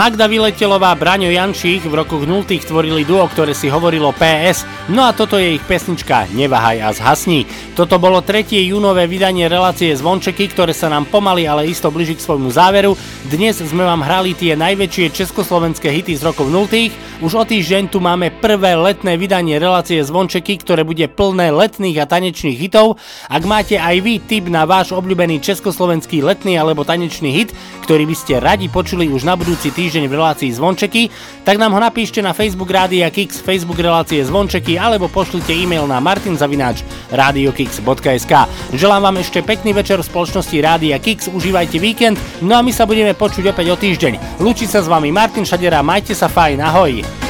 Magda Vyletelová, Braňo Jančík v rokoch 0 tvorili duo, ktoré si hovorilo PS, no a toto je ich pesnička Neváhaj a zhasni. Toto bolo 3. júnové vydanie relácie Zvončeky, ktoré sa nám pomaly, ale isto blíži k svojmu záveru. Dnes sme vám hrali tie najväčšie československé hity z rokov 0. Už o týždeň tu máme prvé letné vydanie relácie Zvončeky, ktoré bude plné letných a tanečných hitov. Ak máte aj vy tip na váš obľúbený československý letný alebo tanečný hit, ktorý by ste radi počuli už na budúci týždeň v relácii Zvončeky, tak nám ho napíšte na Facebook Rádia Kix, Facebook relácie Zvončeky alebo pošlite e-mail na martinzavináč radiokix.sk. Želám vám ešte pekný večer v spoločnosti Rádia Kix, užívajte víkend, no a my sa budeme počuť opäť o týždeň. Lúči sa s vami Martin Šadera, majte sa fajn, ahoj!